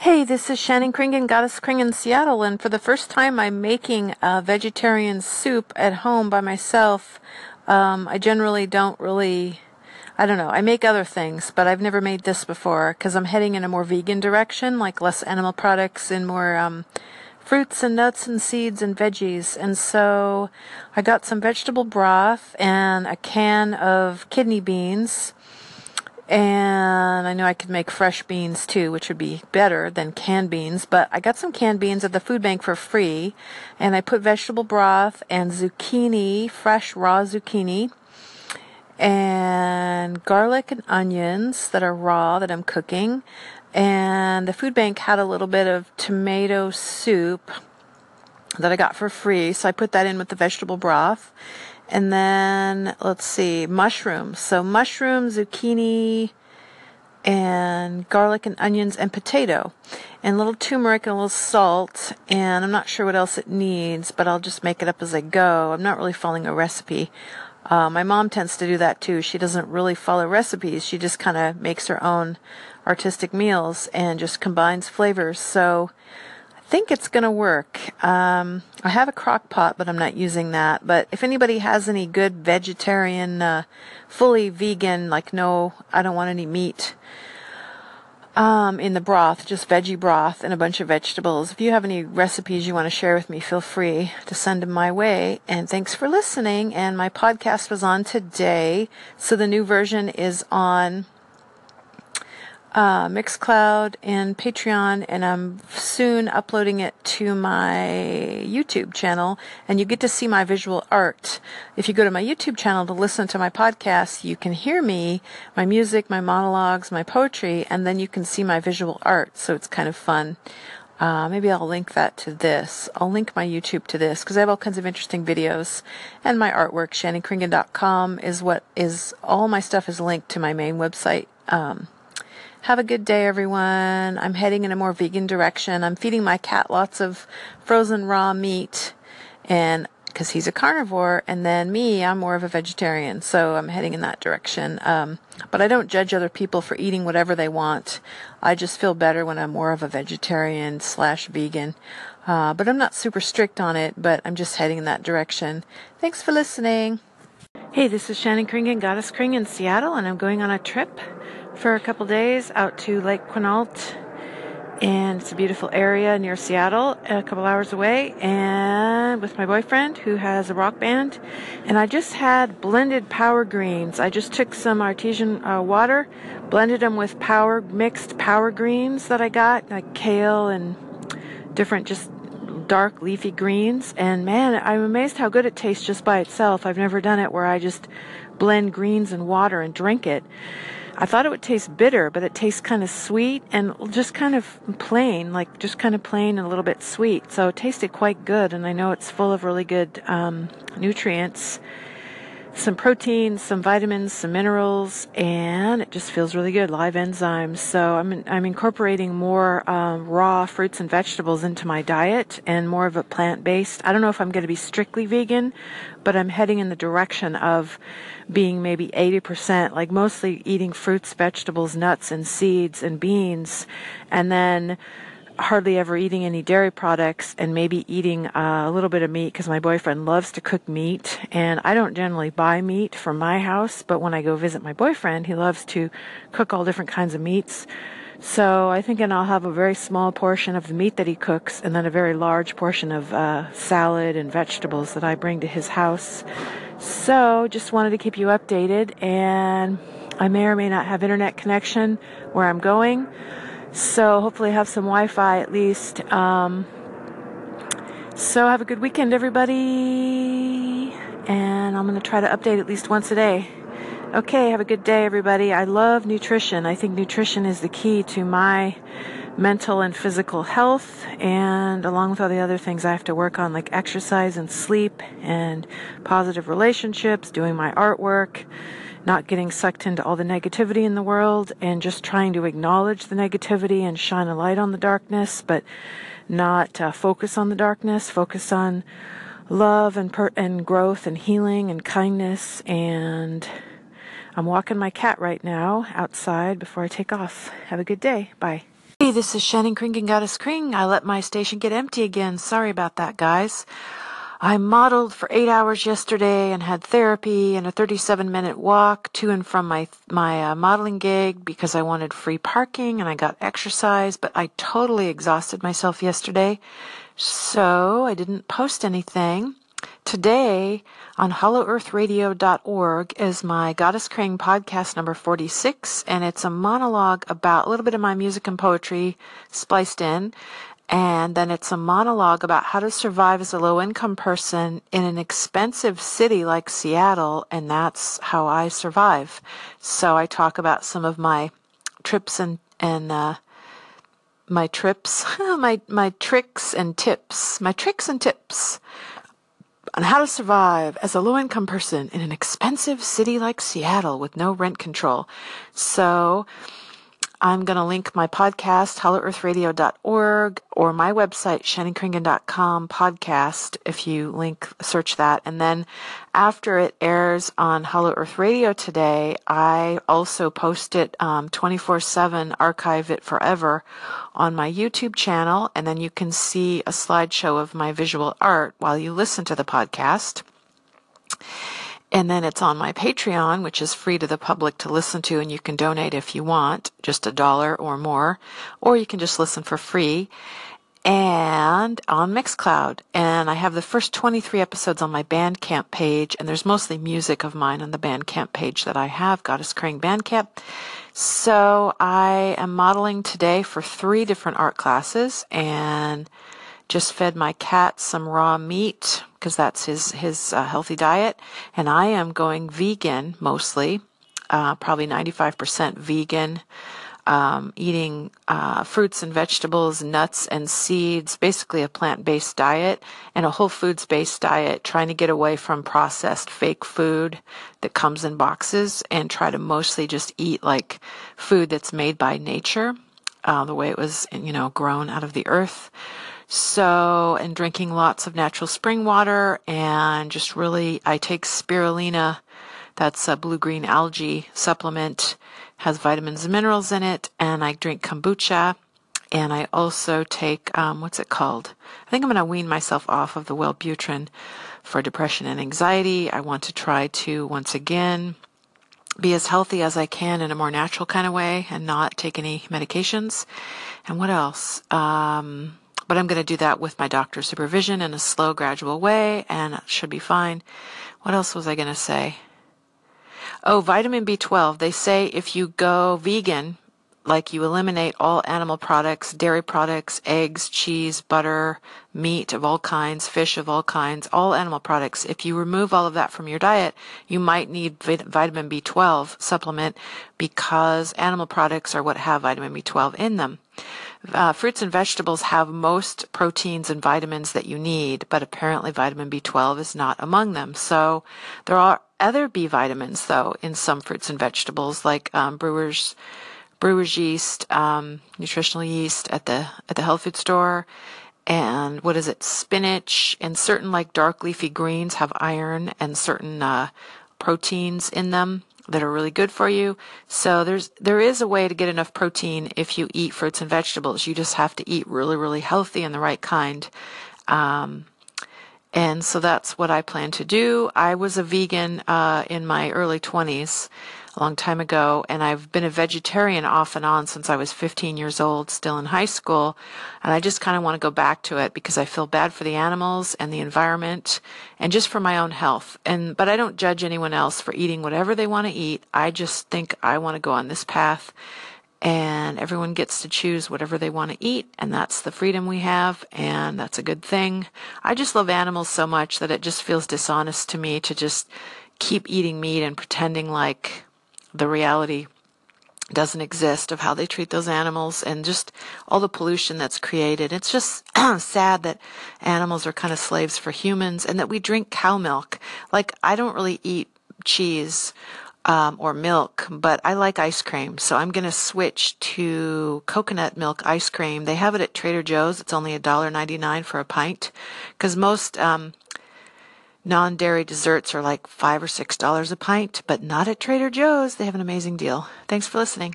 Hey, this is Shannon Kringen, Goddess Kringen in Seattle, and for the first time I'm making a vegetarian soup at home by myself. Um, I generally don't really, I don't know, I make other things, but I've never made this before because I'm heading in a more vegan direction, like less animal products and more um, fruits and nuts and seeds and veggies. And so I got some vegetable broth and a can of kidney beans and I know I could make fresh beans too, which would be better than canned beans. But I got some canned beans at the food bank for free, and I put vegetable broth and zucchini, fresh raw zucchini, and garlic and onions that are raw that I'm cooking. And the food bank had a little bit of tomato soup that I got for free, so I put that in with the vegetable broth. And then let's see, mushrooms. So mushroom, zucchini, and garlic and onions and potato and a little turmeric and a little salt and I'm not sure what else it needs but I'll just make it up as I go. I'm not really following a recipe. Uh, my mom tends to do that too. She doesn't really follow recipes. She just kind of makes her own artistic meals and just combines flavors. So think it's going to work. Um, I have a crock pot, but I'm not using that. But if anybody has any good vegetarian, uh, fully vegan, like no, I don't want any meat, um, in the broth, just veggie broth and a bunch of vegetables. If you have any recipes you want to share with me, feel free to send them my way. And thanks for listening. And my podcast was on today. So the new version is on uh, Mixcloud and Patreon, and I'm soon uploading it to my YouTube channel. And you get to see my visual art. If you go to my YouTube channel to listen to my podcast, you can hear me, my music, my monologues, my poetry, and then you can see my visual art. So it's kind of fun. Uh, maybe I'll link that to this. I'll link my YouTube to this because I have all kinds of interesting videos. And my artwork, shannonkringen.com, is what is all my stuff is linked to my main website. Um, have a good day, everyone. I'm heading in a more vegan direction. I'm feeding my cat lots of frozen raw meat and because he's a carnivore and then me i'm more of a vegetarian so i'm heading in that direction. Um, but i don't judge other people for eating whatever they want. I just feel better when i'm more of a vegetarian slash vegan. Uh, but i'm not super strict on it but i'm just heading in that direction. Thanks for listening. Hey this is shannon kringen goddess kringen in seattle and i'm going on a trip for a couple days out to Lake Quinault. And it's a beautiful area near Seattle, a couple hours away, and with my boyfriend who has a rock band. And I just had blended power greens. I just took some artesian uh, water, blended them with power mixed power greens that I got, like kale and different just dark leafy greens. And man, I'm amazed how good it tastes just by itself. I've never done it where I just blend greens and water and drink it. I thought it would taste bitter, but it tastes kind of sweet and just kind of plain, like just kind of plain and a little bit sweet. So it tasted quite good, and I know it's full of really good um, nutrients some protein, some vitamins, some minerals, and it just feels really good. Live enzymes. So I'm I'm incorporating more um, raw fruits and vegetables into my diet and more of a plant based. I don't know if I'm going to be strictly vegan, but I'm heading in the direction of being maybe 80%, like mostly eating fruits, vegetables, nuts, and seeds and beans, and then hardly ever eating any dairy products and maybe eating uh, a little bit of meat because my boyfriend loves to cook meat. And I don't generally buy meat from my house but when I go visit my boyfriend he loves to cook all different kinds of meats. So I think and I'll have a very small portion of the meat that he cooks and then a very large portion of uh, salad and vegetables that I bring to his house. So just wanted to keep you updated and I may or may not have internet connection where I'm going so hopefully have some Wi-Fi at least. Um, so have a good weekend, everybody. And I'm going to try to update at least once a day. Okay, have a good day, everybody. I love nutrition. I think nutrition is the key to my mental and physical health, and along with all the other things I have to work on, like exercise and sleep and positive relationships, doing my artwork not getting sucked into all the negativity in the world and just trying to acknowledge the negativity and shine a light on the darkness, but not uh, focus on the darkness, focus on love and per- and growth and healing and kindness and I'm walking my cat right now outside before I take off. Have a good day. Bye. Hey, this is Shannon Kringen Goddess Kring. I let my station get empty again. Sorry about that, guys. I modeled for eight hours yesterday and had therapy and a 37 minute walk to and from my my uh, modeling gig because I wanted free parking and I got exercise, but I totally exhausted myself yesterday, so I didn't post anything. Today on hollowearthradio.org is my Goddess Crane podcast number 46, and it's a monologue about a little bit of my music and poetry spliced in. And then it's a monologue about how to survive as a low income person in an expensive city like Seattle, and that's how I survive. So I talk about some of my trips and, and, uh, my trips, my, my tricks and tips, my tricks and tips on how to survive as a low income person in an expensive city like Seattle with no rent control. So, I'm going to link my podcast, hollowearthradio.org, or my website, shannonkringen.com podcast, if you link, search that. And then after it airs on Hollow Earth Radio today, I also post it um, 24 7, archive it forever on my YouTube channel. And then you can see a slideshow of my visual art while you listen to the podcast. And then it's on my Patreon, which is free to the public to listen to, and you can donate if you want, just a dollar or more, or you can just listen for free. And on Mixcloud. And I have the first 23 episodes on my Bandcamp page, and there's mostly music of mine on the Bandcamp page that I have, Goddess Kring Bandcamp. So I am modeling today for three different art classes, and just fed my cat some raw meat because that's his his uh, healthy diet, and I am going vegan mostly, uh, probably 95% vegan. Um, eating uh, fruits and vegetables, nuts and seeds, basically a plant based diet and a whole foods based diet, trying to get away from processed fake food that comes in boxes and try to mostly just eat like food that's made by nature, uh, the way it was, you know, grown out of the earth. So, and drinking lots of natural spring water and just really, I take spirulina. That's a blue green algae supplement, has vitamins and minerals in it. And I drink kombucha. And I also take, um, what's it called? I think I'm going to wean myself off of the Wellbutrin for depression and anxiety. I want to try to, once again, be as healthy as I can in a more natural kind of way and not take any medications. And what else? Um, but I'm going to do that with my doctor's supervision in a slow, gradual way, and should be fine. What else was I going to say? Oh, vitamin B12. They say if you go vegan, like you eliminate all animal products, dairy products, eggs, cheese, butter, meat of all kinds, fish of all kinds, all animal products. If you remove all of that from your diet, you might need vitamin B12 supplement because animal products are what have vitamin B12 in them. Uh, fruits and vegetables have most proteins and vitamins that you need, but apparently vitamin B12 is not among them. So there are other B vitamins, though, in some fruits and vegetables, like um, brewers brewer's yeast, um, nutritional yeast at the at the health food store, and what is it? Spinach and certain like dark leafy greens have iron and certain uh, proteins in them that are really good for you. So there's there is a way to get enough protein if you eat fruits and vegetables. You just have to eat really really healthy and the right kind. Um, and so that's what I plan to do. I was a vegan uh, in my early 20s a long time ago, and I've been a vegetarian off and on since I was 15 years old, still in high school. And I just kind of want to go back to it because I feel bad for the animals and the environment and just for my own health. And, but I don't judge anyone else for eating whatever they want to eat. I just think I want to go on this path and everyone gets to choose whatever they want to eat and that's the freedom we have and that's a good thing i just love animals so much that it just feels dishonest to me to just keep eating meat and pretending like the reality doesn't exist of how they treat those animals and just all the pollution that's created. It's just sad that animals are kind of slaves for humans and that we drink cow milk. Like, I don't really eat cheese um, or milk, but I like ice cream. So I'm going to switch to coconut milk ice cream. They have it at Trader Joe's. It's only $1.99 for a pint because most um, Non dairy desserts are like five or six dollars a pint, but not at Trader Joe's. They have an amazing deal. Thanks for listening.